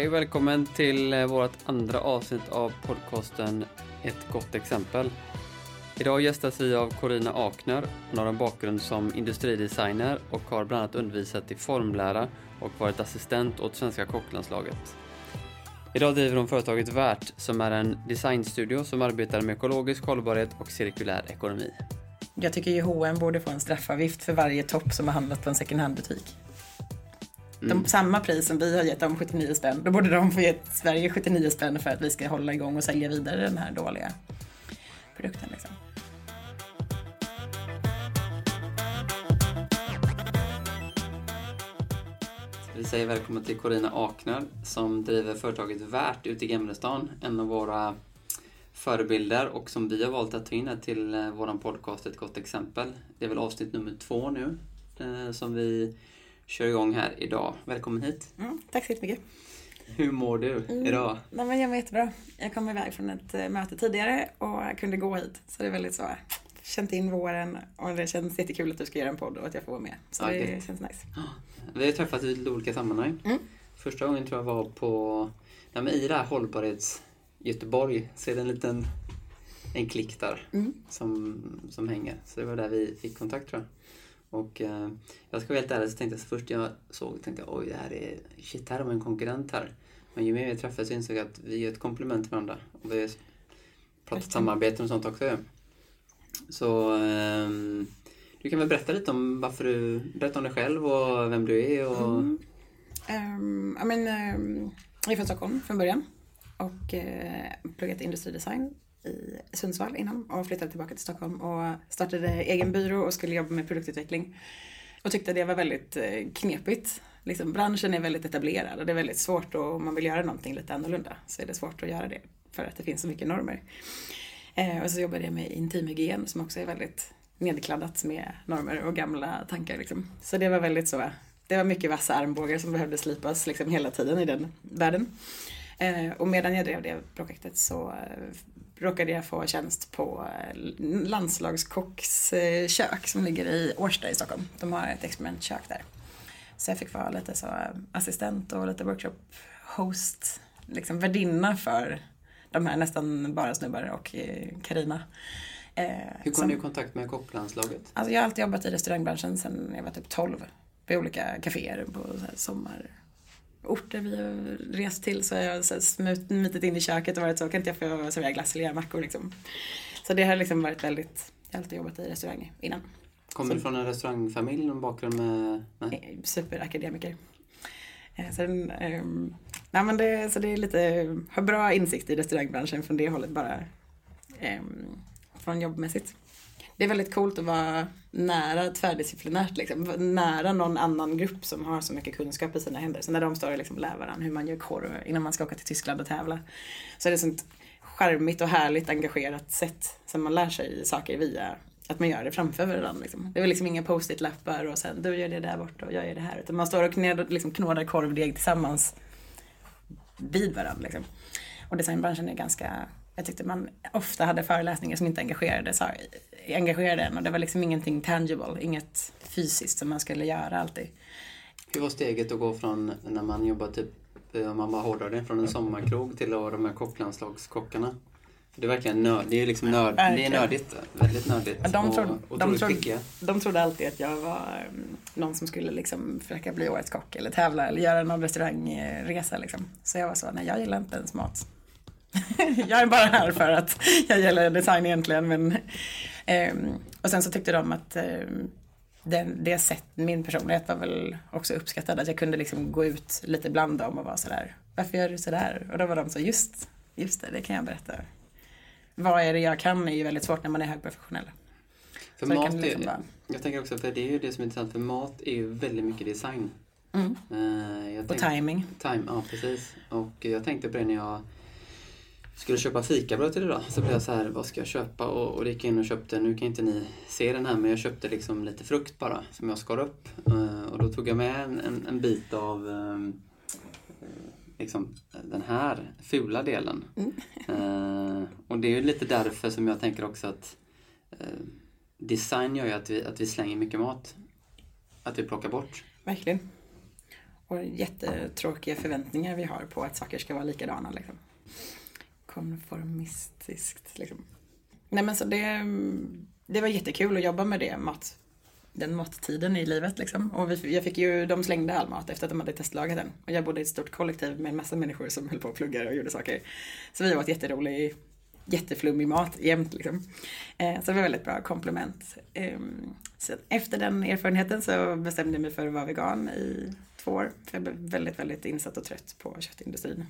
Hej och välkommen till eh, vårt andra avsnitt av podcasten Ett gott exempel. Idag gästas vi av Corina Akner. Hon har en bakgrund som industridesigner och har bland annat undervisat i formlära och varit assistent åt svenska kocklandslaget. Idag driver hon företaget Värt som är en designstudio som arbetar med ekologisk hållbarhet och cirkulär ekonomi. Jag tycker ju H&M borde få en straffavgift för varje topp som har handlat på en second hand-butik. De, samma pris som vi har gett dem 79 spänn, då borde de få ge Sverige 79 spänn för att vi ska hålla igång och sälja vidare den här dåliga produkten. Liksom. Vi säger välkommen till Corina Akner som driver företaget Värt ute i Gamlestan. En av våra förebilder och som vi har valt att ta in här till eh, våran podcast Ett gott exempel. Det är väl avsnitt nummer två nu eh, som vi kör igång här idag. Välkommen hit! Mm, tack så jättemycket. Hur mår du idag? Nej, men jag mår jättebra. Jag kom iväg från ett eh, möte tidigare och kunde gå hit. Så det är väldigt så. Känt in våren och det känns jättekul att du ska göra en podd och att jag får vara med. Så Ja, det känns nice. Vi har träffats i lite olika sammanhang. Mm. Första gången tror jag var på, ja, men i det här hållbarhets Göteborg så är det en liten en klick där Mm. som, som hänger. Så det var där vi fick kontakt tror jag. Och eh, jag ska vara helt ärlig så tänkte jag först jag såg tänkte jag oj det här är, shit här har vi en konkurrent här. Men ju mer vi träffades så insåg jag att vi är ett komplement till varandra. Och vi har pratat samarbete och sånt också. Så ehm, du kan väl berätta lite om varför du, berätta om dig själv och vem du är och Mm. Ehm, ja, men, ehm, jag är från Stockholm från början och uh, pluggat industridesign i Sundsvall innan och flyttade tillbaka till Stockholm och startade egen byrå och skulle jobba med produktutveckling. Och tyckte det var väldigt eh, knepigt. Liksom, branschen är väldigt etablerad och det är väldigt svårt och om man vill göra någonting lite annorlunda så är det svårt att göra det för att det finns så mycket normer. Eh, och så jobbade jag med intimhygien som också är väldigt nedkladdat med normer och gamla tankar. Liksom. Så det var väldigt så, det var mycket vassa armbågar som behövde slipas liksom hela tiden i den världen. Eh, och medan jag drev det projektet så eh, råkade jag få tjänst på eh, landslagskocks kök som ligger i Årsta i Stockholm. De har ett experimentkök där. Så jag fick vara lite så eh, assistent och lite workshop host, liksom värdinna för de här nästan bara snubbar och eh, Karina. Eh, hur kom som- du i kontakt med kocklandslaget? Alltså jag har alltid jobbat i restaurangbranschen sedan jag var typ 12. På olika kaféer på så sommarorter vi har rest till. Så jag har så här smut- smitit in i köket och varit så, kan inte jag få servera glass eller göra mackor liksom. Så det har liksom varit väldigt, jag har alltid jobbat i restaurang innan. Kommer du från en restaurangfamilj, någon bakgrund med... Nej. Eh, Superakademiker. Eh, Sen, ehm, nej men det, så det är lite, har bra insikt i restaurangbranschen från det hållet bara. ehm, från jobbmässigt. Det är väldigt coolt att vara nära tvärdisciplinärt, liksom. nära någon annan grupp som har så mycket kunskap i sina händer. Så när de står och liksom lär varandra hur man gör korv innan man ska åka till Tyskland och tävla. Så är det sånt charmigt och härligt engagerat sätt som man lär sig saker via att man gör det framför varandra. Liksom. Det är liksom inga post-it-lappar och sen du gör det där borta och jag gör det här. Utan man står och knådar, liksom, knådar korvdeg tillsammans vid varandra. Liksom. Och designbranschen är ganska, jag tyckte man ofta hade föreläsningar som inte engagerade, engagerade en och det var liksom ingenting tangible, inget fysiskt som man skulle göra alltid. Hur var steget att gå från när man jobbar typ, eh, om man bara hårdrar det, från en sommarkrog till att de här kocklandslagskockarna? Det är verkligen nörd, det är liksom nörd, det är nördigt, väldigt nördigt Ja, de och trodde- de otroligt trodde-. De trodde alltid att jag var um, någon som skulle liksom försöka bli årets kock eller tävla eller göra någon restaurangresa liksom. Så jag var så, nej jag gillar inte ens mat. jag är bara här för att jag gillar design egentligen men och sen så tyckte de att um, den, det sätt, min personlighet var väl också uppskattad. Att jag kunde liksom gå ut lite bland dem och vara sådär, varför gör du sådär? Och då var de så, just, just det, det kan jag berätta. Vad är det jag kan är ju väldigt svårt när man är högprofessionell. För Så mat kan är, liksom vara- jag tänker också, för det är ju det som är intressant, för mat är ju väldigt mycket design. Mm. Eh, jag Och tänkte- timing. Time, ja precis. Och jag tänkte på det när jag skulle köpa fikabröd till idag. Så blev jag så här, vad ska jag köpa? Och, och gick in och köpte, nu kan inte ni se den här, men jag köpte liksom lite frukt bara som jag skar upp. Eh, och då tog jag med en, en, en bit av ehm, eh, liksom den här fula delen. Eh, och det är ju lite därför som jag tänker också att design gör ju att vi, att vi slänger mycket mat. Att vi plockar bort. Verkligen. Och jättetråkiga förväntningar vi har på att saker ska vara likadana. Liksom. Konformistiskt liksom. Nej men så det, det var jättekul att jobba med det, mat, den mattiden i livet liksom. Och vi, jag fick ju, de slängde all mat efter att de hade testlagat den. Och jag bodde i ett stort kollektiv med en massa människor som höll på och pluggade och gjorde saker. Så vi åt jätterolig, jätteflummig mat jämt liksom. Eh, så det var väldigt bra komplement. Eh, efter den erfarenheten så bestämde jag mig för att vara vegan i två år. För jag blev väldigt, väldigt insatt och trött på köttindustrin.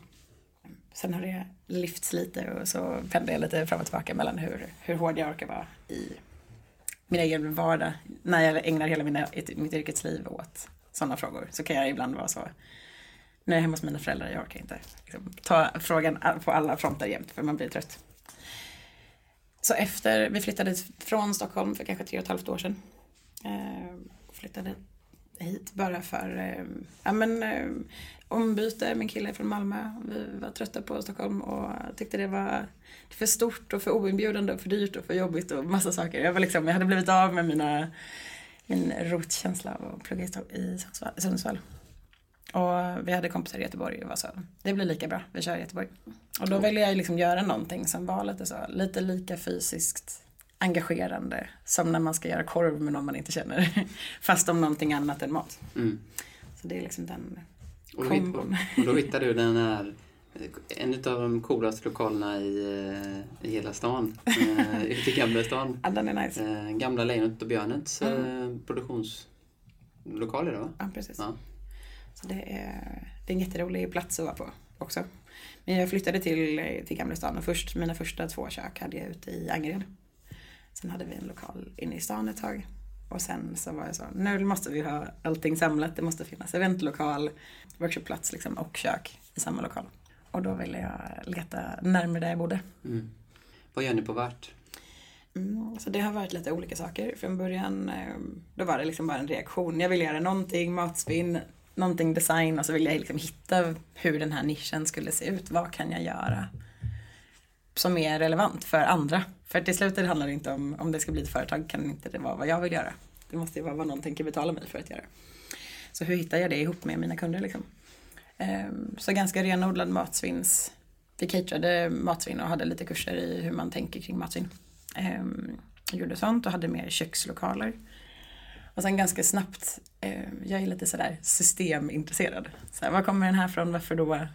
Sen har det lyfts lite och så pendlar jag lite fram och tillbaka mellan hur, hur hård jag orkar vara i min egen vardag. När jag ägnar hela mina, mitt yrkesliv åt sådana frågor så kan jag ibland vara så nu är jag hemma hos mina föräldrar, jag orkar inte liksom, ta frågan på alla fronter jämt för man blir trött. Så efter vi flyttade från Stockholm för kanske tre och ett halvt år sedan. Eh, flyttade hit bara för eh, ja, men, eh, ombyte. Min kille är från Malmö. Vi var trötta på Stockholm och tyckte det var för stort och för oinbjudande och för dyrt och för jobbigt och massa saker. Jag, var liksom, jag hade blivit av med mina, min rotkänsla av att plugga i Sundsvall. Och vi hade kompisar i Göteborg och var så, det blir lika bra, vi kör i Göteborg. Och då ville jag liksom göra någonting som var lite så, lite lika fysiskt engagerande som när man ska göra korv med någon man inte känner. Fast om någonting annat än mat. Mm. Så det är liksom den och då, kombon. Och då hittade du den här en av de coolaste lokalerna i, eh, i hela stan. Eh, ute i Gamla stan. ja, den är nice. Eh, Gamla Lejonet och Björnets mm. produktionslokal är det va? Ja, precis. Ja. Så det är, det är en jätterolig plats att vara på också. Men jag flyttade till, till Gamla stan och först, mina första två kök hade jag ute i Angered. Sen hade vi en lokal inne i stan ett tag. Och sen så var jag så, nu måste vi ha allting samlat. Det måste finnas eventlokal, workshopplats liksom, och kök i samma lokal. Och då ville jag leta närmare där jag bodde. Mm. Vad gör ni på Vart? Mm, så det har varit lite olika saker. Från början eh, då var det liksom bara en reaktion. Jag ville göra någonting matsvinn, någonting design och så ville jag liksom hitta hur den här nischen skulle se ut. Vad kan jag göra som är relevant för andra? För till slut handlar det inte om, om det ska bli ett företag kan inte det vara vad jag vill göra. Det måste ju vara vad någon tänker betala mig för att göra. Så hur hittar jag det ihop med mina kunder liksom? Ehm, så ganska renodlad matsvinns. Vi caterade matsvinn och hade lite kurser i hur man tänker kring matsvinn. Ehm, gjorde sånt och hade mer kökslokaler. Och sen ganska snabbt, ehm, jag är lite sådär systemintresserad. Så här, var kommer den här från, varför då?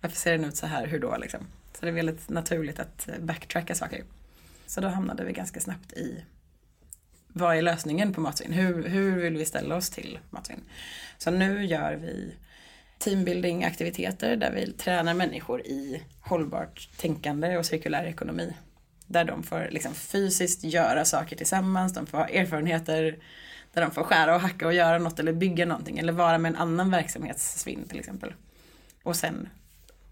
Varför ser den ut så här, hur då liksom? Så det är väldigt naturligt att eh, backtracka saker. Så då hamnade vi ganska snabbt i vad är lösningen på matsvinn? Hur, hur vill vi ställa oss till matsvinn? Så nu gör vi teambuilding aktiviteter där vi tränar människor i hållbart tänkande och cirkulär ekonomi. Där de får liksom fysiskt göra saker tillsammans, de får ha erfarenheter där de får skära och hacka och göra något eller bygga någonting eller vara med en annan verksamhetssvinn till exempel. Och sen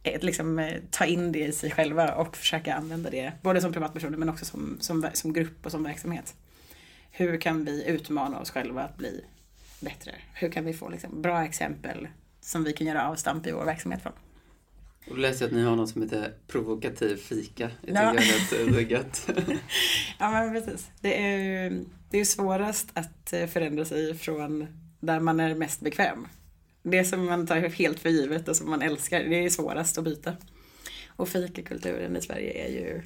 liksom, eh, ta in det i sig själva och försöka använda det både som privatpersoner men också som, som, som grupp och som verksamhet. Hur kan vi utmana oss själva att bli bättre? Hur kan vi få liksom, bra exempel som vi kan göra avstamp i vår verksamhet från. Och då läste jag att ni har något som heter provokativ fika. Det ja. tycker jag gött. ja men precis. Det är ju det är svårast att eh, förändra sig från där man är mest bekväm. Det som man tar helt för givet och som man älskar, det är svårast att byta. Och fikakulturen i Sverige är ju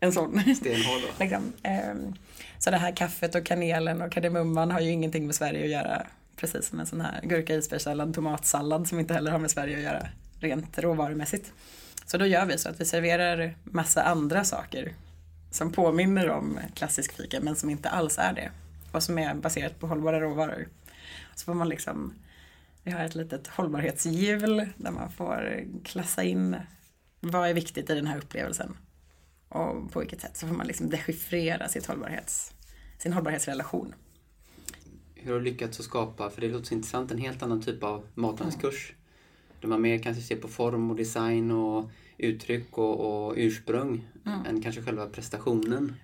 en sån. Stenhård liksom. Ehm, så det här kaffet och kanelen och kardemumman har ju ingenting med Sverige att göra Precis som en sån här gurka isbergssallad, tomatsallad som inte heller har med Sverige att göra rent råvarumässigt. Så då gör vi så att vi serverar massa andra saker som påminner om klassisk fika men som inte alls är det. Och som är baserat på hållbara råvaror. Så får man liksom, vi har ett litet hållbarhetshjul där man får klassa in vad är viktigt i den här upplevelsen. Och på vilket sätt så får man liksom dechiffrera sitt hållbarhets, sin hållbarhetsrelation hur har du lyckats att skapa, för det låter så intressant, en helt annan typ av matlagningskurs. Mm. Där man mer kanske ser på form och design och uttryck och, och ursprung mm. än kanske själva prestationen.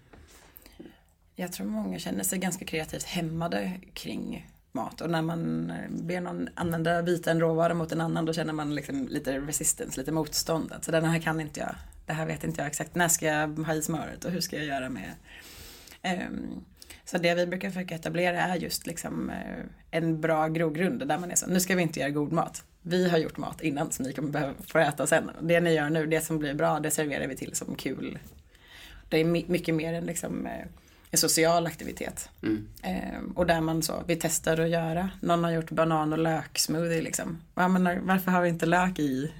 Jag tror många känner sig ganska kreativt hämmade kring mat och när man eh, ber någon använda byta en råvara mot en annan då känner man liksom lite resistance, lite motstånd. Alltså den här kan inte jag, det här vet inte jag exakt, när ska jag ha i smöret och hur ska jag göra med um, Så det vi brukar försöka etablera är just liksom eh, en bra grogrund där man är så, nu ska vi inte göra god mat. Vi har gjort mat innan som ni kommer behöva få äta sen. Det ni gör nu, det som blir bra, det serverar vi till som kul. Det är mycket mer än liksom eh, en social aktivitet. Mm. Eh, och där man så, vi testar att göra. Någon har gjort banan och löksmoothie liksom. Ja, men varför har vi inte lök i?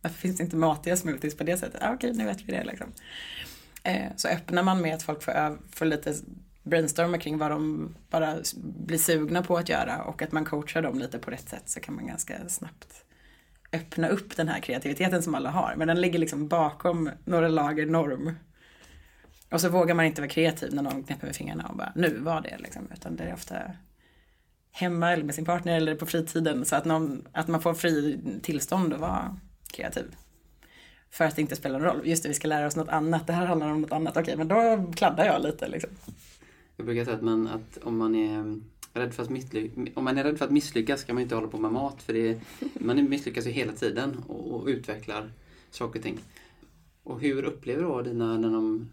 Varför finns det inte matiga smoothies på det sättet? Ah, Okej, nu vet vi det liksom. Eh, så öppnar man med att folk får, får lite brainstorma kring vad de bara blir sugna på att göra och att man coachar dem lite på rätt sätt så kan man ganska snabbt öppna upp den här kreativiteten som alla har. Men den ligger liksom bakom några lager norm. Och så vågar man inte vara kreativ när någon knäpper med fingrarna och bara nu var det liksom. Utan det är ofta hemma eller med sin partner eller på fritiden så att, någon, att man får fri tillstånd att vara kreativ. För att det inte spelar någon roll. Just det, vi ska lära oss något annat. Det här handlar om något annat. Okej, men då kladdar jag lite liksom. Jag brukar säga att, man, att om man är rädd för att misslyckas, om man är rädd för att misslyckas ska man inte hålla på med mat för det, man misslyckas ju hela tiden och, och utvecklar saker och ting. Och hur upplever då dina när de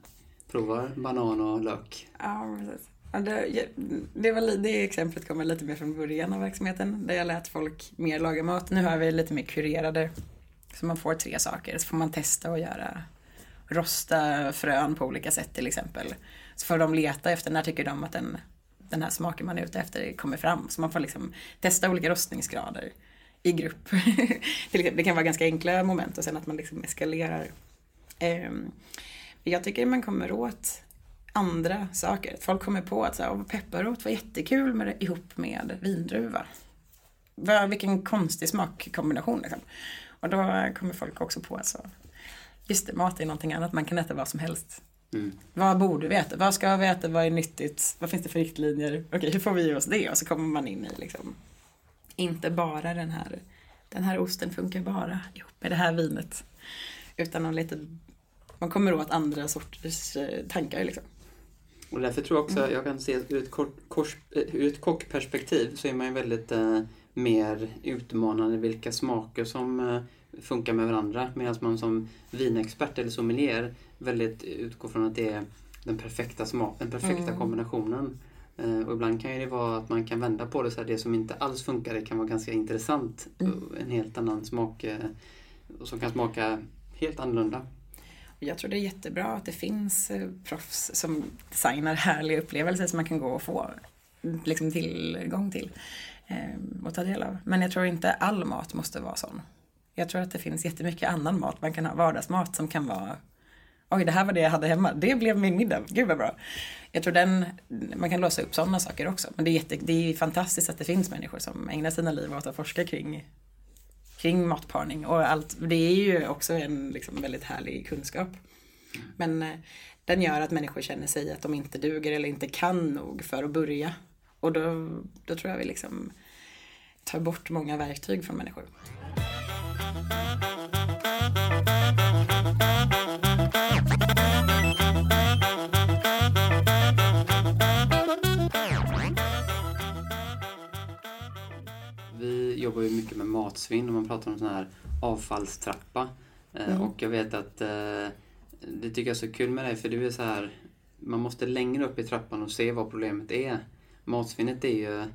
provar banan och lök? Ja, precis. Ja, det, det, var, det exemplet kommer lite mer från början av verksamheten där jag lät folk mer laga mat. Nu har vi lite mer kurerade så man får tre saker. Så får man testa att göra rosta frön på olika sätt till exempel. Så får de leta efter när tycker de att den, den här smaken man är ute efter kommer fram. Så man får liksom testa olika rostningsgrader i grupp. det kan vara ganska enkla moment och sen att man liksom eskalerar. Ehm, jag tycker man kommer åt andra saker. Folk kommer på att så här, pepparrot var jättekul med det, ihop med vindruva. Vilken konstig smakkombination liksom. Och då kommer folk också på att så, just det, mat är någonting annat. Man kan äta vad som helst. Mm. Vad borde vi äta? Vad ska vi äta? Vad är nyttigt? Vad finns det för riktlinjer? Okej, hur får vi oss det? Och så kommer man in i liksom, inte bara den här, den här osten funkar bara ihop med det här vinet. Utan någon lite, man kommer åt andra sorters eh, tankar liksom. Och därför tror jag också, jag kan se ur ett, kors, eh, ur ett kockperspektiv så är man ju väldigt eh, mer utmanande vilka smaker som eh, funkar med varandra. Medan man som vinexpert eller sommelier väldigt utgår från att det är den perfekta smaken, den perfekta mm. kombinationen. Eh, och ibland kan det vara att man kan vända på det så att det som inte alls funkar det kan vara ganska intressant. Mm. En helt annan smak som kan smaka helt annorlunda. Jag tror det är jättebra att det finns eh, proffs som designar härliga upplevelser som man kan gå och få liksom tillgång till eh, och ta del av. Men jag tror inte all mat måste vara sån. Jag tror att det finns jättemycket annan mat. Man kan ha vardagsmat som kan vara Oj, det här var det jag hade hemma. Det blev min middag. Gud vad bra. Jag tror den, man kan låsa upp sådana saker också. Men det är, jätte, det är fantastiskt att det finns människor som ägnar sina liv åt att forska kring, kring matparning. Och allt, det är ju också en liksom väldigt härlig kunskap. Men eh, den gör att människor känner sig att de inte duger eller inte kan nog för att börja. Och då, då tror jag vi liksom tar bort många verktyg från människor. Jobbar ju mycket med matsvinn och man pratar om sån här avfallstrappa. Eh, mm. Och jag vet att eh, det tycker jag är så kul med dig för det är så här man måste längre upp i trappan och se vad problemet är. Matsvinnet är ju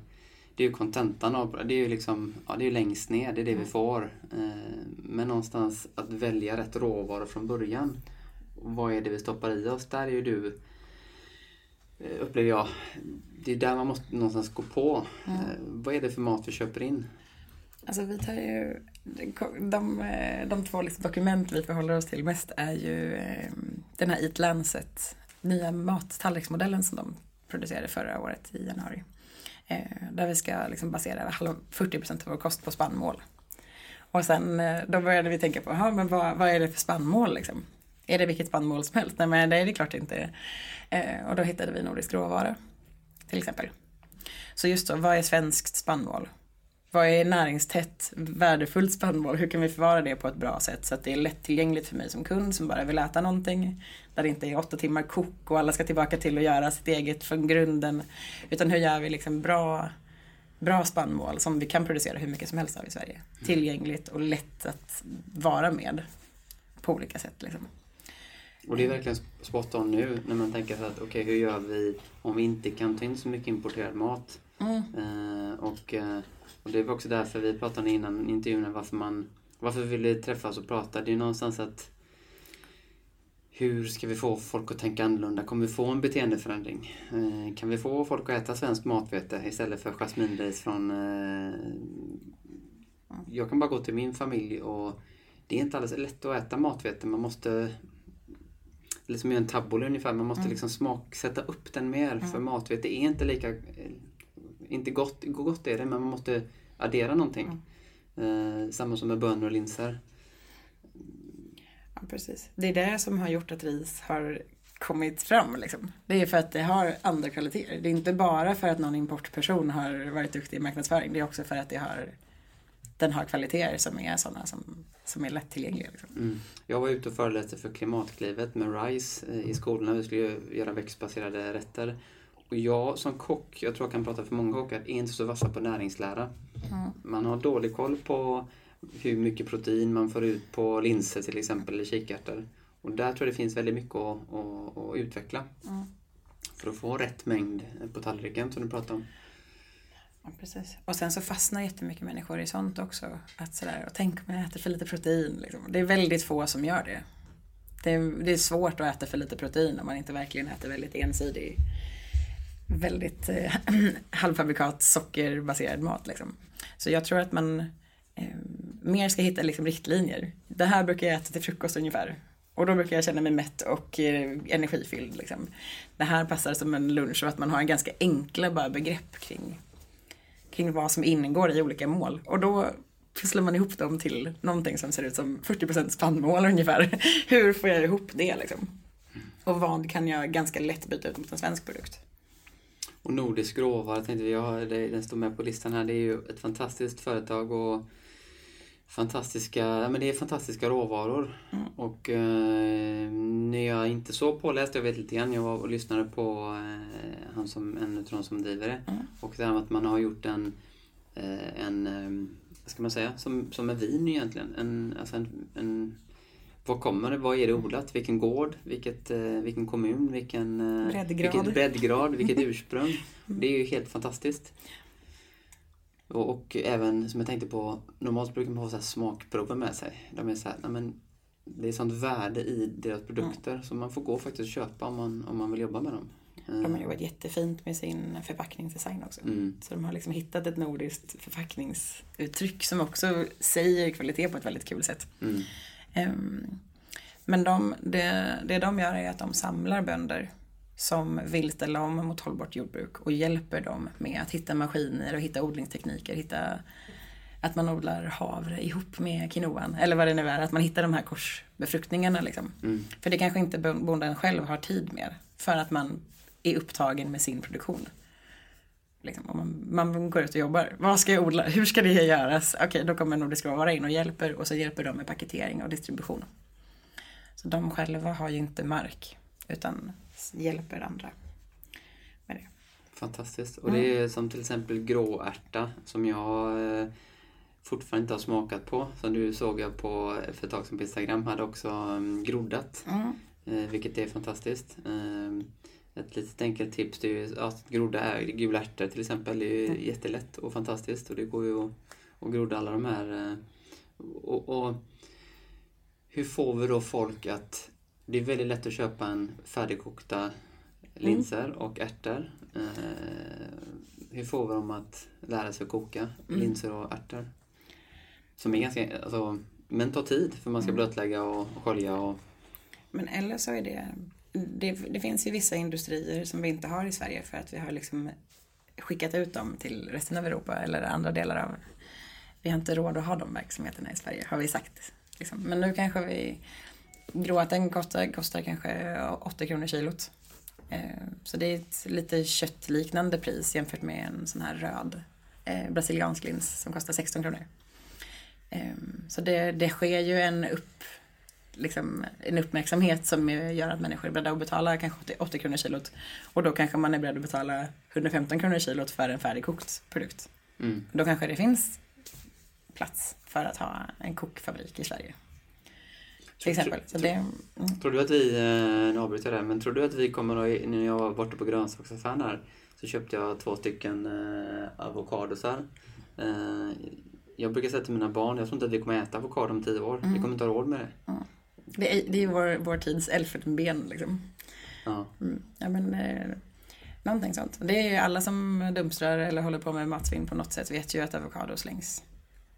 det är ju kontentan av det. är ju liksom, ja, det är längst ner, det är det vi mm. får. Eh, men någonstans att välja rätt råvaror från början. Vad är det vi stoppar i oss? Där är ju du, upplever jag, det är där man måste någonstans gå på. Mm. Vad är det för mat vi köper in? Alltså vi tar ju, de, eh, de två liksom dokument vi förhåller oss till mest är ju ehm, den här Eat Lancet, nya mattallriksmodellen som de producerade förra året i januari. Eh, där vi ska liksom basera 40% av vår kost på spannmål. Och sen eh, då började vi tänka på, men vad, vad är det för spannmål liksom? Är det vilket spannmål som helst? Nej men det är det klart inte. Och då hittade vi nordisk råvara till exempel. Så just då, vad är svenskt spannmål? Vad är näringstätt, värdefullt spannmål? Hur kan vi förvara det på ett bra sätt så att det är lättillgängligt för mig som kund som bara vill äta någonting. Där det inte är åtta timmar kok och alla ska tillbaka till att göra sitt eget från grunden. Utan hur gör vi liksom bra, bra spannmål som vi kan producera hur mycket som helst av i Sverige. Tillgängligt och lätt att vara med på olika sätt. Liksom. Och det är verkligen spot on nu när man tänker så att okej, okay, hur gör vi om vi inte kan ta in så mycket importerad mat? Mm. Eh, och, eh, och det var också därför vi pratade innan intervjun varför man varför vill vi träffas och prata? Det är någonstans att hur ska vi få folk att tänka annorlunda? Kommer vi få en beteendeförändring? Eh, kan vi få folk att äta svensk matvete istället för jasminris från... Eh, jag kan bara gå till min familj och det är inte alldeles lätt att äta matvete. Man måste... Liksom göra en tabbouleh ungefär. Man måste mm. liksom smak, sätta upp den mer. Mm. För matvete är inte lika... Inte gott, gott är det, men man måste addera någonting. Mm. Eh, samma som med bönor och linser precis. Det är det som har gjort att ris har kommit fram. Liksom. Det är för att det har andra kvaliteter. Det är inte bara för att någon importperson har varit duktig i marknadsföring. Det är också för att det har, den har kvaliteter som är sådana som, som är lättillgängliga. Liksom. Mm. Jag var ute och föreläste för Klimatklivet med RISE eh, i skolorna. Vi skulle göra växtbaserade rätter. Och jag som kock, jag tror jag kan prata för många kockar, är inte så vassa på näringslära. Mm. Man har dålig koll på hur mycket protein man får ut på linser till exempel, eller kikärtor. Och där tror jag det finns väldigt mycket att, att, att utveckla. Mm. För att få rätt mängd på tallriken som du pratade om. Ja, precis. Och sen så fastnar jättemycket människor i sånt också. Att sådär, och tänk om jag äter för lite protein. Liksom. Det är väldigt få som gör det. Det är, det är, svårt att äta för lite protein om man inte verkligen äter väldigt ensidig, väldigt eh, halvfabrikat sockerbaserad mat. Liksom. Så jag tror att man eh, mer ska hitta liksom riktlinjer. Det här brukar jag äta till frukost ungefär. Och då brukar jag känna mig mätt och eh, energifylld. Liksom. Det här passar som en lunch och att man har en ganska enkla bara begrepp kring, kring vad som ingår i olika mål. Och då pusslar man ihop dem till någonting som ser ut som 40% spannmål ungefär. Hur får jag ihop det liksom? Och vad kan jag ganska lätt byta ut mot en svensk produkt? Och Nordisk råvara tänkte vi, den står med på listan här. Det är ju ett fantastiskt företag och fantastiska, men det är fantastiska råvaror. Mm. Och eh, när jag inte så påläst, jag vet lite grann, jag var och lyssnade på eh, han som, en av de som driver det. Mm. Och det här med att man har gjort en, eh, en eh, vad ska man säga, som, som en vin egentligen. En, alltså en, en var kommer det? Vad är det odlat? Vilken gård? Vilket, eh, vilken kommun? Vilken eh, breddgrad? Vilket breddgrad? Vilket ursprung? Det är ju helt fantastiskt. Och, och, även som jag tänkte på, normalt brukar man ha så här smakprover med sig. De är så här, men det är sånt värde i deras produkter mm. så man får gå faktiskt och köpa om man, om man vill jobba med dem. De har jobbat jättefint med sin förpackningsdesign också. Mm. Så de har liksom hittat ett nordiskt förpackningsuttryck som också säger kvalitet på ett väldigt kul sätt. Mm. Um, men de, det, det de gör är att de samlar bönder som vill ställa om mot hållbart jordbruk och hjälper dem med att hitta maskiner och hitta odlingstekniker, hitta att man odlar havre ihop med quinoan eller vad det nu är, att man hittar de här korsbefruktningarna liksom. Mm. För det kanske inte bonden själv har tid med för att man är upptagen med sin produktion. Liksom, man, man, går ut och jobbar. Vad ska jag odla? Hur ska det göras? Okej, okay, då kommer Nordisk råvara in och hjälper och så hjälper de med paketering och distribution. Så de själva har ju inte mark utan hjälper andra med det. Fantastiskt. Och det är som till exempel gråärta som jag eh, fortfarande inte har smakat på. Som du såg jag på för ett tag sedan på Instagram hade också um, groddat. Mm. Eh, vilket är fantastiskt. Ett litet enkelt tips det är ju att groda gula ärtor till exempel. Det är ju mm. jättelätt och fantastiskt och det går ju att, att groda alla de här. Eh, och, och, hur får vi då folk att det är väldigt lätt att köpa en färdigkokta linser mm. och ärtor. Eh, hur får vi dem att lära sig att koka mm. linser och ärtor? Som är ganska, alltså, men tar tid för man ska mm. blötlägga och skölja och... Men eller så är det, det, det finns ju vissa industrier som vi inte har i Sverige för att vi har liksom skickat ut dem till resten av Europa eller andra delar av... Vi har inte råd att ha de verksamheterna i Sverige har vi sagt. Liksom. Men nu kanske vi Gråten kostar, kostar kanske 8 kronor kilot. Eh, så det är ett lite köttliknande pris jämfört med en sån här röd eh, brasiliansk lins som kostar 16 kronor. Ehm, så det, det sker ju en, upp, liksom, en uppmärksamhet som gör att människor är beredda att betala kanske 80 kronor kilot. Och då kanske man är beredd att betala 115 kronor kilot för en färdigkokt produkt. Mm. Då kanske det finns plats för att ha en kokfabrik i Sverige. Till exempel. Så det, mm. Tror du att vi, eh, nu avbryter jag det, men tror du att vi kommer att, när jag var borta på grönsaksaffären här, så köpte jag två stycken eh, avokadosar. Eh, jag brukar säga till mina barn, jag tror inte att vi kommer äta avokado om tio år. Mm. Vi kommer inte ha råd med det. Mm. Det är, det är vår, vår tids elfenben liksom. Ja. Mm. Ja, men, eh, någonting sånt. Det är ju alla som dumpstrar eller håller på med matsvinn på något sätt vet ju att avokado slängs.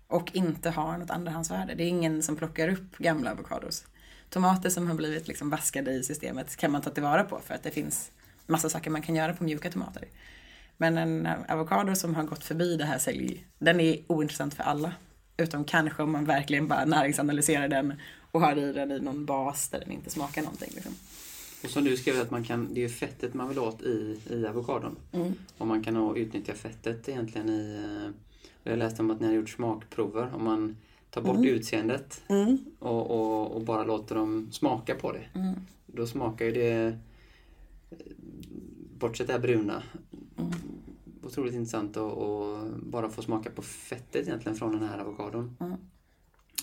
Och inte har något andrahandsvärde. Det är ingen som plockar upp gamla avokados. Tomater som har blivit liksom vaskade i systemet kan man ta tillvara på för att det finns massa saker man kan göra på mjuka tomater. Men en avokado som har gått förbi det här sälj, den är ointressant för alla. Utom kanske om man verkligen bara näringsanalyserar den och har i den i någon bas där den inte smakar någonting. Liksom. Och som du skrev att man kan, det är fettet man vill åt i, i avokadon. Mm. Och man kan utnyttja fettet egentligen i... eh, Jag läste om att ni har gjort smakprover. Om man tar bort Mm. utseendet Mm. och, och, och bara låter dem smaka på det. Mm. Då smakar ju det, eh, bortsett det här bruna, Mm. Otroligt intressant att bara få smaka på fettet egentligen från den här avokadon. Mm.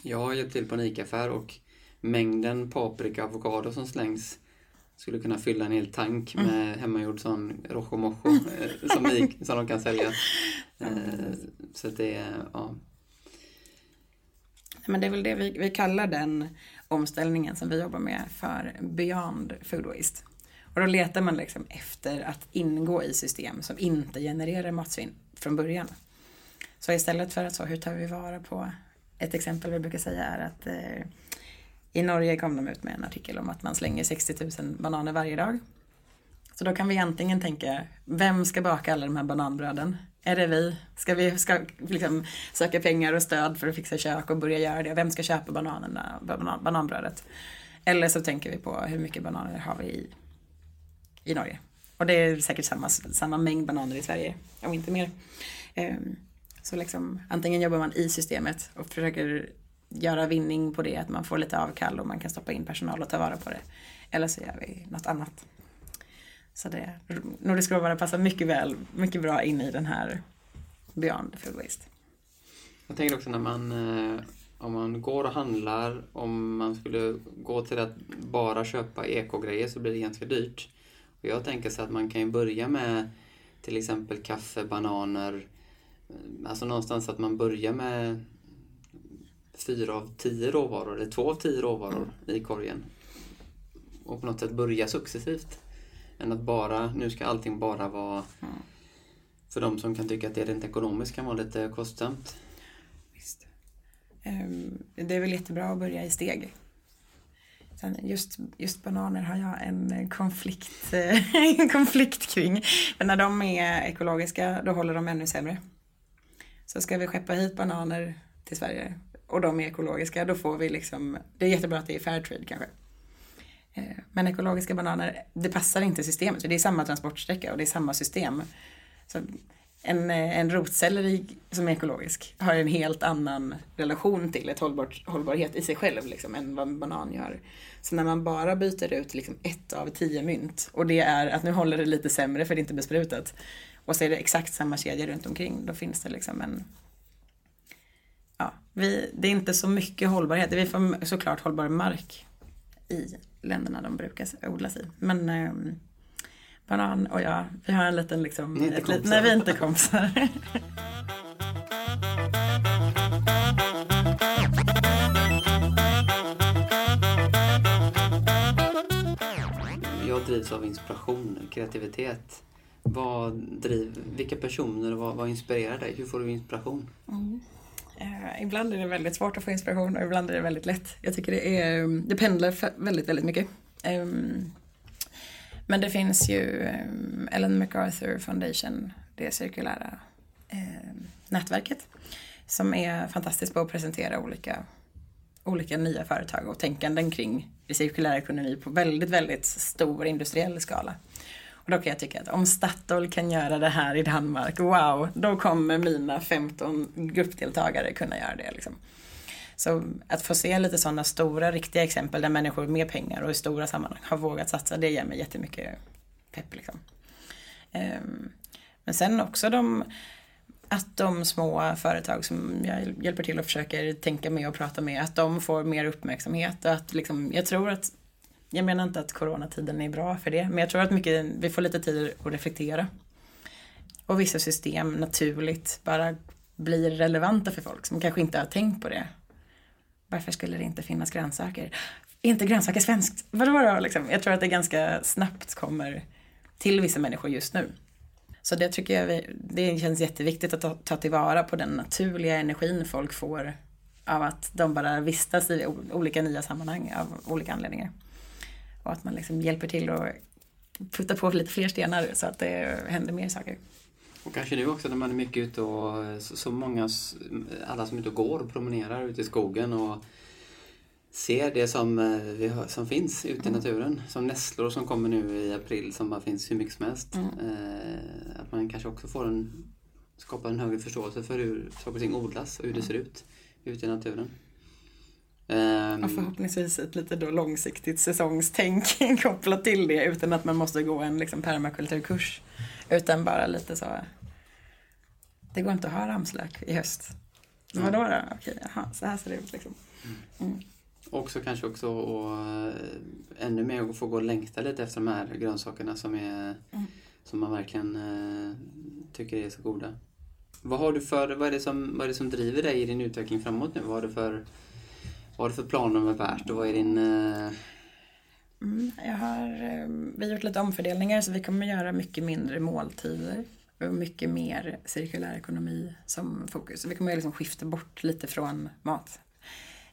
Jag har hjälpt till på en ICA-affär och mängden paprika och avokado som slängs skulle kunna fylla en hel tank Mm. med hemmagjord sån rojo mojo eh, som, ni, som de kan sälja. Mm. Så det är, ja. Men det är väl det vi, vi kallar den omställningen som vi jobbar med för Beyond Food Waste. Och då letar man liksom efter att ingå i system som inte genererar matsvinn från början. Så istället för att så, hur tar vi vara på, ett exempel vi brukar säga är att eh, i Norge kom de ut med en artikel om att man slänger 60 000 bananer varje dag. Så då kan vi antingen tänka, vem ska baka alla de här bananbröden? Är det vi? Ska vi ska liksom söka pengar och stöd för att fixa kök och börja göra det? Vem ska köpa bananerna, banan, bananbrödet? Eller så tänker vi på hur mycket bananer har vi i, i Norge? Och det är säkert samma, samma mängd bananer i Sverige, om inte mer. Ehm, så liksom, antingen jobbar man i systemet och försöker göra vinning på det, att man får lite avkall och man kan stoppa in personal och ta vara på det. Eller så gör vi något annat. Så det, Nordisk råvara passar mycket väl, mycket bra in i den här Beyond Food Waste. Jag tänker också när man, eh, om man går och handlar, om man skulle gå till att bara köpa ekogrejer så blir det ganska dyrt. Och jag tänker så att man kan ju börja med till exempel kaffe, bananer, alltså någonstans att man börjar med fyra av tio råvaror, eller två av tio råvaror i korgen. Och på något sätt börja successivt. Än att bara, nu ska allting bara vara för de som kan tycka att det rent ekonomiskt kan vara lite kostsamt. Visst. Ehm, det är väl jättebra att börja i steg. Sen just, just bananer har jag en eh, konflikt, eh, en konflikt kring. Men när de är ekologiska då håller de ännu sämre. Så ska vi skeppa hit bananer till Sverige och de är ekologiska då får vi liksom, det är jättebra att det är Fairtrade kanske. Eh, men ekologiska bananer, det passar inte systemet. Det är samma transportsträcka och det är samma system. Så en, eh, en rotselleri som är ekologisk har en helt annan relation till ett hållbart, hållbarhet i sig själv liksom, än vad en banan gör. Så när man bara byter ut liksom ett av tio mynt och det är att nu håller det lite sämre för det är inte besprutat och så är det exakt samma kedja runt omkring då finns det liksom en Ja, vi, det är inte så mycket hållbarhet. Vi får såklart hållbar mark i länderna de brukar odlas i. Men ehm, banan och jag, vi har en liten liksom... Ni ett kompisar. Nej, vi är inte kompisar. Jag drivs av inspiration, kreativitet. Vad driv, vilka personer, vad, vad inspirerar dig? Hur får du inspiration? Eh, ibland är det väldigt svårt att få inspiration och ibland är det väldigt lätt. Jag tycker det är, det pendlar väldigt, väldigt mycket. Ehm, men det finns ju eh, Ellen MacArthur Foundation, det cirkulära eh, nätverket, som är fantastiskt på att presentera olika, olika nya företag och tänkanden kring cirkulär ekonomi på väldigt, väldigt stor industriell skala. Och då kan jag tycka att om Statoil kan göra det här i Danmark, wow, då kommer mina 15 gruppdeltagare kunna göra det. Liksom. Så att få se lite sådana stora, riktiga exempel där människor med pengar och i stora sammanhang har vågat satsa, det ger mig jättemycket pepp. Liksom. Ehm, men sen också de att de små företag som jag hjälper till och försöker tänka med och prata med, att de får mer uppmärksamhet. Att liksom, jag tror att, jag menar inte att coronatiden är bra för det, men jag tror att mycket, vi får lite tid att reflektera. Och vissa system naturligt bara blir relevanta för folk som kanske inte har tänkt på det. Varför skulle det inte finnas grönsaker? inte grönsaker svenskt? Vadå då? Liksom? Jag tror att det ganska snabbt kommer till vissa människor just nu. Så det tycker jag vi, det känns jätteviktigt att ta, ta tillvara på den naturliga energin folk får av att de bara vistas i olika nya sammanhang av olika anledningar. Och att man liksom hjälper till och puttar på lite fler stenar så att det händer mer saker. Och kanske nu också när man är mycket ute och så, så många, alla som är ute och går och promenerar ute i skogen och ser det som, eh, har, som finns ute i mm. naturen. Som nässlor som kommer nu i april som bara finns hur mycket som helst. Mm. Eh, att man kanske också får en, skapar en högre förståelse för hur saker och ting odlas och hur det mm. ser ut ute i naturen. Um, och förhoppningsvis ett lite då långsiktigt säsongstänk kopplat till det utan att man måste gå en liksom permakulturkurs. Utan bara lite så. Det går inte att ha ramslök i höst. Mm. Vadå då? Okej, jaha, så här ser det ut liksom. Mm. Också kanske också och eh, ännu mer få gå och längta lite efter de här grönsakerna som, är, mm. som man verkligen uh, tycker är så goda. Vad har du för, vad är, det som, vad är det som driver dig i din utveckling framåt nu? Vad har du för, vad har du för planer med värt och vad är din... Uh... Mm, jag har, ehm, vi har gjort lite omfördelningar så vi kommer göra mycket mindre måltider och mycket mer cirkulär ekonomi som fokus. Så vi kommer liksom skifta bort lite från mat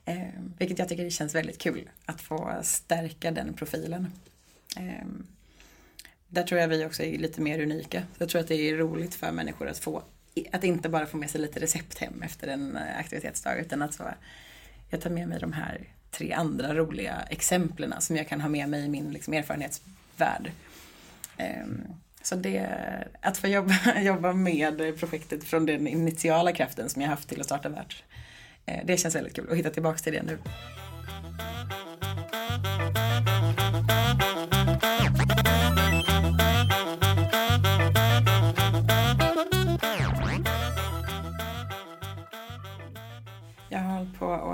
Eh, vilket jag tycker känns väldigt kul att få stärka den profilen. Eh, där tror jag vi också är lite mer unika. Jag tror att det är roligt för människor att få, att inte bara få med sig lite recept hem efter en eh, aktivitetsdag utan att så, jag tar med mig de här tre andra roliga exemplen som jag kan ha med mig i min liksom, erfarenhetsvärld. Ehm, så det, att få jobba, jobba med projektet från den initiala kraften som jag haft till att starta Värt ehm, det känns väldigt kul att hitta tillbaka till det nu.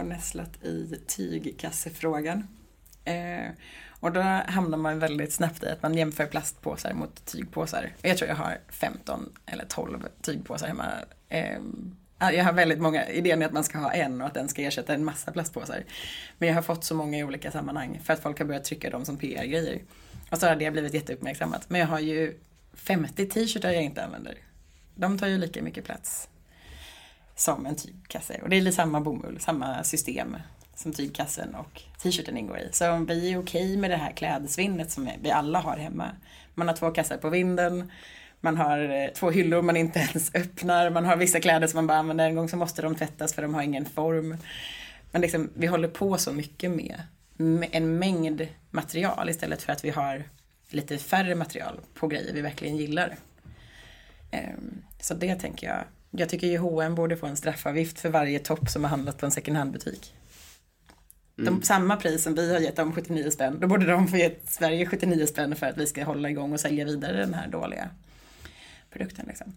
Nästlat i tygkassefrågan. Eh, och då hamnar man väldigt snabbt i att man jämför plastpåsar mot tygpåsar. Jag tror jag har 15 eller 12 tygpåsar hemma. Eh, jag har väldigt många, idén är att man ska ha en och att den ska ersätta en massa plastpåsar. Men jag har fått så många i olika sammanhang för att folk har börjat trycka dem som PR-grejer. Och så har det blivit jätteuppmärksammat. Men jag har ju 50 t-shirtar jag inte använder. De tar ju lika mycket plats som en tygkasse. Och det är samma bomull, samma system som tygkassen och t-shirten ingår i. Så vi är okej med det här klädsvinnet som vi alla har hemma. Man har två kassar på vinden man har eh, två hyllor man inte ens öppnar. Man har vissa kläder som man bara använder en gång så måste de tvättas för de har ingen form. Men liksom, vi håller på så mycket med en mängd material istället för att vi har lite färre material på grejer vi verkligen gillar. Ehm, så det tänker jag. Jag tycker ju H&M borde få en straffavgift för varje topp som har handlat på en second hand-butik. Mm. samma pris som vi har gett dem 79 spänn, då borde de få ge Sverige 79 spänn för att vi ska hålla igång och sälja vidare den här dåliga produkten. Liksom.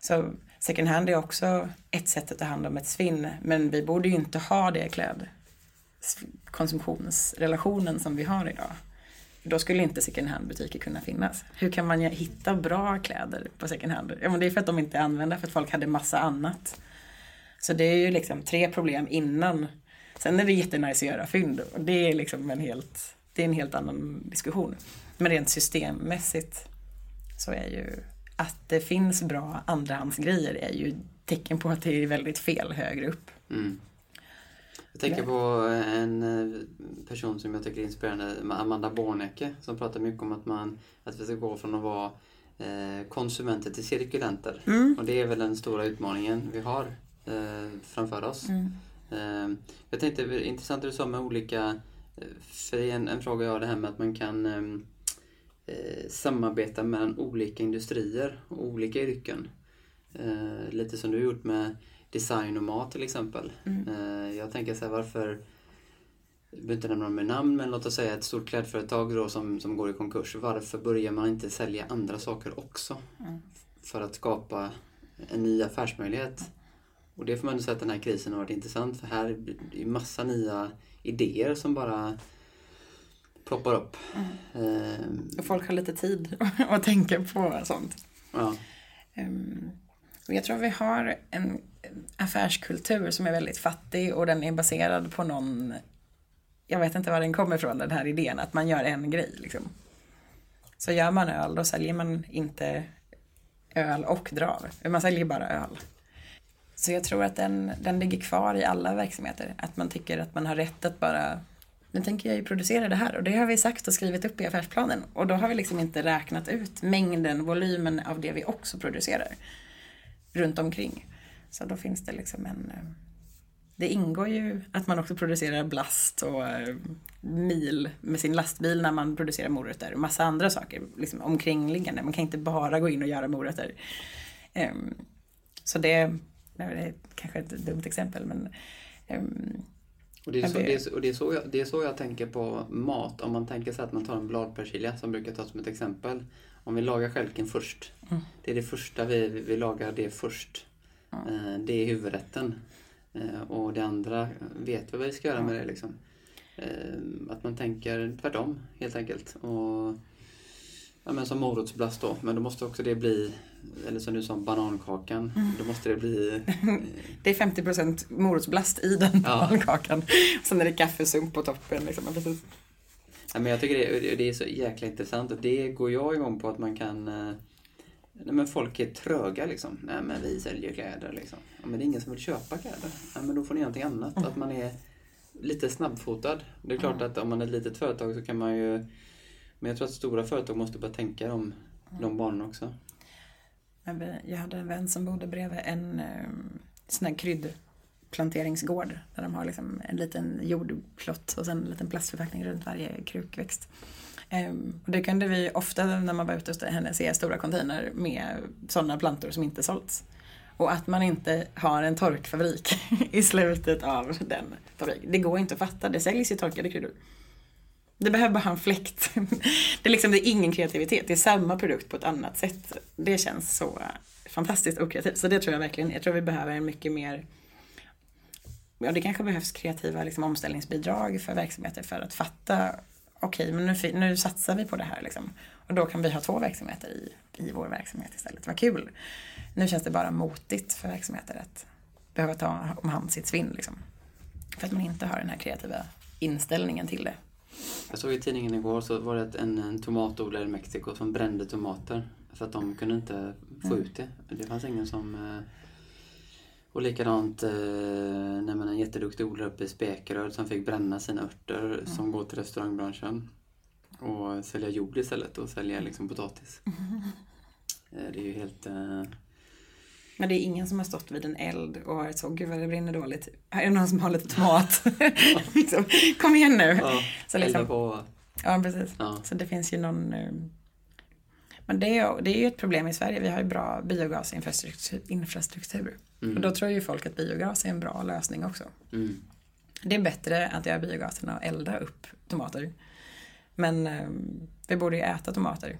Så second hand är också ett sätt att ta hand om ett svinn. Men vi borde ju inte ha det kläd konsumtionsrelationen som vi har idag. Då skulle inte second hand butiker kunna finnas. Hur kan man hitta bra kläder på second hand? Ja, men det är för att de inte är använda, för att folk hade massa annat. Så det är ju liksom tre problem innan. Sen är det jättenice att göra fynd och det är liksom en helt, det är en helt annan diskussion. Men rent systemmässigt så är ju att det finns bra andrahandsgrejer är ju tecken på att det är väldigt fel högre upp. Mm. Jag tänker på en eh, person som jag tycker är inspirerande, Amanda Bornecke, som pratar mycket om att, man, att vi ska gå från att vara eh, konsumenter till cirkulenter. Mm. Och det är väl den stora utmaningen vi har eh, framför oss. Mm. Jag tänkte, intressant det du sa med olika, för en, en fråga jag har det här med att man kan ehm, eh, samarbeta mellan olika industrier och olika yrken. Eh, lite som du har gjort med design och mat till exempel. Mm. Eh, jag tänker så här, varför jag behöver inte nämna dem med namn, men låt oss säga ett stort klädföretag då som, som går i konkurs. Varför börjar man inte sälja andra saker också? Mm. För att skapa en ny affärsmöjlighet. Och det får man ändå säga att den här krisen har varit intressant för här är det ju massa nya idéer som bara ploppar upp. Ehm, Och folk har lite tid att tänka på sånt. ja. Ehm, och jag tror vi har en affärskultur som är väldigt fattig och den är baserad på någon, jag vet inte var den kommer ifrån den här idén, att man gör en grej liksom. Så gör man öl, då säljer man inte öl och drav, man säljer bara öl. Så jag tror att den, den ligger kvar i alla verksamheter, att man tycker att man har rätt att bara nu tänker jag ju producera det här och det har vi sagt och skrivit upp i affärsplanen och då har vi liksom inte räknat ut mängden, volymen av det vi också producerar runt omkring. Så då finns det liksom en... eh, Det ingår ju att man också producerar blast och eh, mil med sin lastbil när man producerar morötter och massa andra saker liksom omkringliggande. Man kan inte bara gå in och göra morötter. Ehm, Så det, det är kanske ett dumt exempel men ehm, Och, det är så, det- det, är så, och det, är så jag, det är så jag tänker på mat. Om man tänker sig att man tar en bladpersilja som brukar tas som ett exempel. Om vi lagar stjälken först. Mm. Det är det första vi, vi lagar det först. Eh, Det är huvudrätten. Eh, Och det andra vet vi vad vi ska göra med det liksom. Eh, Att man tänker tvärtom helt enkelt. Och, ja, men som morotsblast då. Men då måste också det bli, eller som du sa, banankakan. Mm. Då måste det bli det är 50% morotsblast i den Ja. banankakan. Sen är det kaffesump på toppen. Liksom. Precis. Ja, men jag tycker det, det är så jäkla intressant och det går jag igång på att man kan... eh, Nej, men folk är tröga liksom. Nej men vi säljer kläder liksom. Ja, men det är ingen som vill köpa kläder. Ja, men då får ni göra någonting annat. Att man är lite snabbfotad. Det är klart att om man är ett litet företag så kan man ju... Men jag tror att stora företag måste börja tänka de, de banorna också. Jag hade en vän som bodde bredvid en um, sån här kryddplanteringsgård. Där de har liksom en liten jordplott och sen en liten plastförpackning runt varje krukväxt. Ehm, Och det kunde vi ofta när man var ute hos henne se stora container med sådana plantor som inte sålts. Och att man inte har en torkfabrik i slutet av den fabriken. Det går inte att fatta, det säljs ju torkade kryddor. Det behöver bara ha en fläkt. Det är liksom det är ingen kreativitet, det är samma produkt på ett annat sätt. Det känns så fantastiskt okreativt. Så det tror jag verkligen, jag tror vi behöver en mycket mer Ja, det kanske behövs kreativa liksom, omställningsbidrag för verksamheter för att fatta okej, men nu, nu satsar vi på det här liksom. Och då kan vi ha två verksamheter i, i vår verksamhet istället. Vad kul! Nu känns det bara motigt för verksamheter att behöva ta om hand sitt svinn liksom. För att man inte har den här kreativa inställningen till det. Jag såg i tidningen igår så var det en, en tomatodlare i Mexiko som brände tomater. För att de kunde inte få Mm. ut det. Det fanns ingen som... eh, Och likadant eh, när man är en jätteduktig odlare uppe i Spekeröd som fick bränna sina örter Mm. som går till restaurangbranschen. Och sälja jord istället och sälja liksom potatis. Eh, Det är ju helt... eh, Men det är ingen som har stått vid en eld och varit så, gud vad det brinner dåligt. Här är det någon som har lite tomat. liksom, kom igen nu. Ja, Så liksom, på... ja, precis. Ja. Så det finns ju någon... Men det är, det är ju ett problem i Sverige. Vi har ju bra biogasinfrastruktur. Infrastruktur. Mm. Och då tror ju folk att biogas är en bra lösning också. Mm. Det är bättre att göra biogas än att elda upp tomater. Men eh, vi borde ju äta tomater.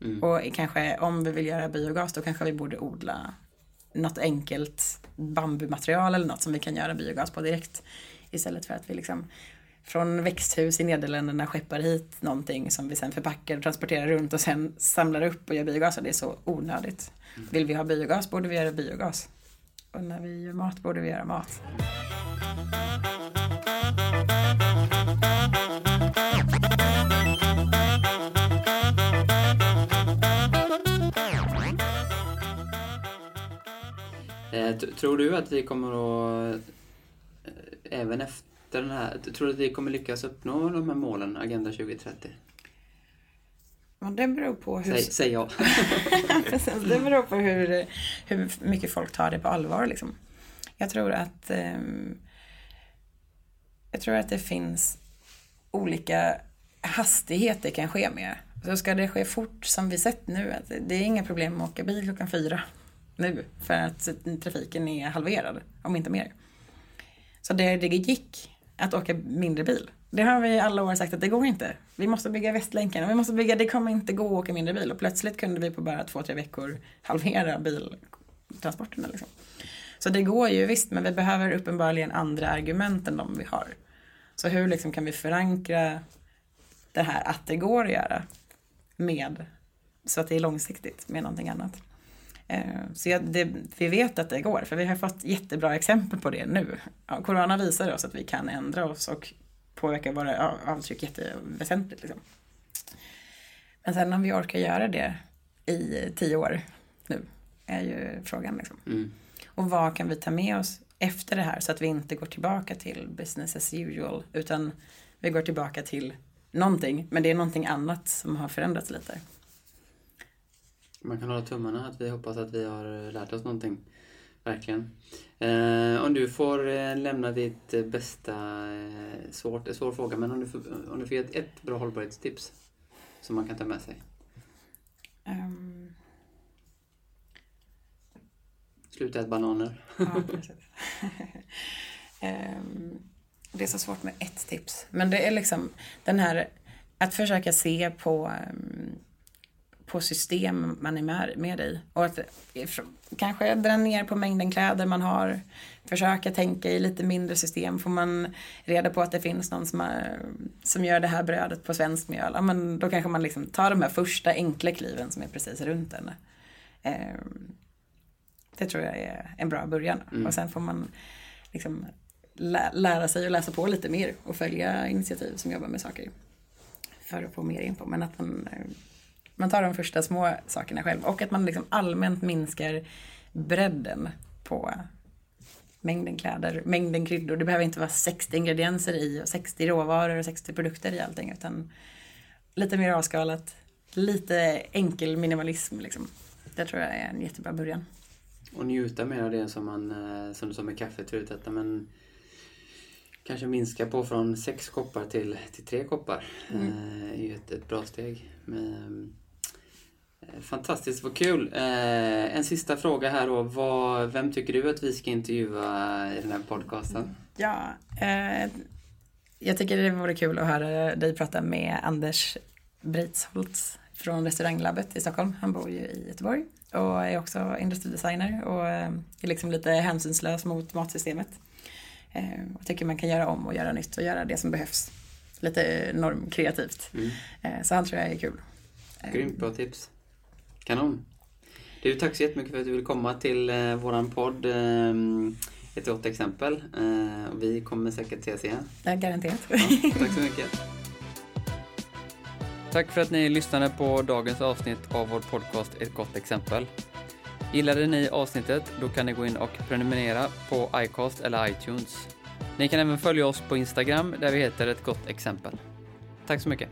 Mm. Och kanske om vi vill göra biogas då kanske vi borde odla något enkelt bambumaterial eller något som vi kan göra biogas på direkt. Istället för att vi liksom från växthus i Nederländerna skeppar hit någonting som vi sen förpackar och transporterar runt och sen samlar upp och gör biogas och det är så onödigt. Vill vi ha biogas borde vi göra biogas. Och när vi gör mat borde vi göra mat. Eh, Tror du att vi kommer att, eh, även efter den här, tror du att vi kommer lyckas uppnå de här målen, Agenda 2030? Men det beror på hur... Säg, säg ja. Precis, det beror på hur, hur mycket folk tar det på allvar. Liksom. Jag tror att ehm, jag tror att det finns olika hastigheter det kan ske med. Så ska det ske fort som vi sett nu, att det är inga problem att åka bil klockan fyra nu för att trafiken är halverad, om inte mer. Så det, det gick att åka mindre bil. Det har vi alla år sagt att det går inte. Vi måste bygga Västlänken och vi måste bygga, det kommer inte gå att åka mindre bil. Och plötsligt kunde vi på bara två, tre veckor halvera biltransporterna. Liksom. Så det går ju visst, men vi behöver uppenbarligen andra argument än de vi har. Så hur liksom kan vi förankra det här att det går att göra med så att det är långsiktigt med någonting annat. Eh, så jag, det, vi vet att det går, för vi har fått jättebra exempel på det nu. Ja, corona visar oss att vi kan ändra oss och påverka våra avtryck jätteväsentligt. Liksom. Men sen om vi orkar göra det i tio år nu är ju frågan. Liksom. Mm. Och vad kan vi ta med oss efter det här så att vi inte går tillbaka till business as usual utan vi går tillbaka till någonting men det är någonting annat som har förändrats lite. Man kan hålla tummarna att vi hoppas att vi har lärt oss någonting. Verkligen. Eh, om du får eh, lämna ditt eh, bästa, eh, svårt, svår fråga, men om du får, om du får ett, ett bra hållbarhetstips som man kan ta med sig? Um... Sluta äta bananer. Ja, um, det är så svårt med ett tips. Men det är liksom den här att försöka se på um, på system man är med, med i. Och att kanske dra ner på mängden kläder man har. Försöka tänka i lite mindre system. Får man reda på att det finns någon som, har, som gör det här brödet på svensk mjöl. Ja, men då kanske man liksom tar de här första enkla kliven som är precis runt en. Ehm, det tror jag är en bra början. Mm. Och sen får man liksom lära sig och läsa på lite mer och följa initiativ som jobbar med saker. För att få mer info. Men att man man tar de första små sakerna själv och att man liksom allmänt minskar bredden på mängden kläder, mängden kryddor. Det behöver inte vara 60 ingredienser i och 60 råvaror och 60 produkter i allting utan lite mer avskalat, lite enkel minimalism liksom. Det tror jag är en jättebra början. Och njuta mer av det som man, eh, som du sa med kaffet förut, att men kanske minska på från sex koppar till, till tre koppar. Mm. Eh, är ju ett, ett bra steg. Men, Eh, fantastiskt, vad kul. Eh, en sista fråga här då. Vad, vem tycker du att vi ska intervjua i den här podcasten? Ja, eh, jag tycker det vore kul att höra dig prata med Anders Breitsholtz från restauranglabbet i Stockholm. Han bor ju i Göteborg och är också industridesigner och eh, är liksom lite hänsynslös mot matsystemet. Eh, och tycker man kan göra om och göra nytt och göra det som behövs. Lite normkreativt. Mm. Eh, så han tror jag är kul. Grymt bra tips. Kanon. Du, tack så jättemycket för att du vill komma till eh, våran podd. Eh, ett gott exempel. Eh, vi kommer säkert ses igen. Ja, garanterat. Ja, tack så mycket. Tack för att ni lyssnade på dagens avsnitt av vår podcast Ett gott exempel. Gillade ni avsnittet, då kan ni gå in och prenumerera på iCast eller iTunes. Ni kan även följa oss på Instagram där vi heter Ett gott exempel. Tack så mycket.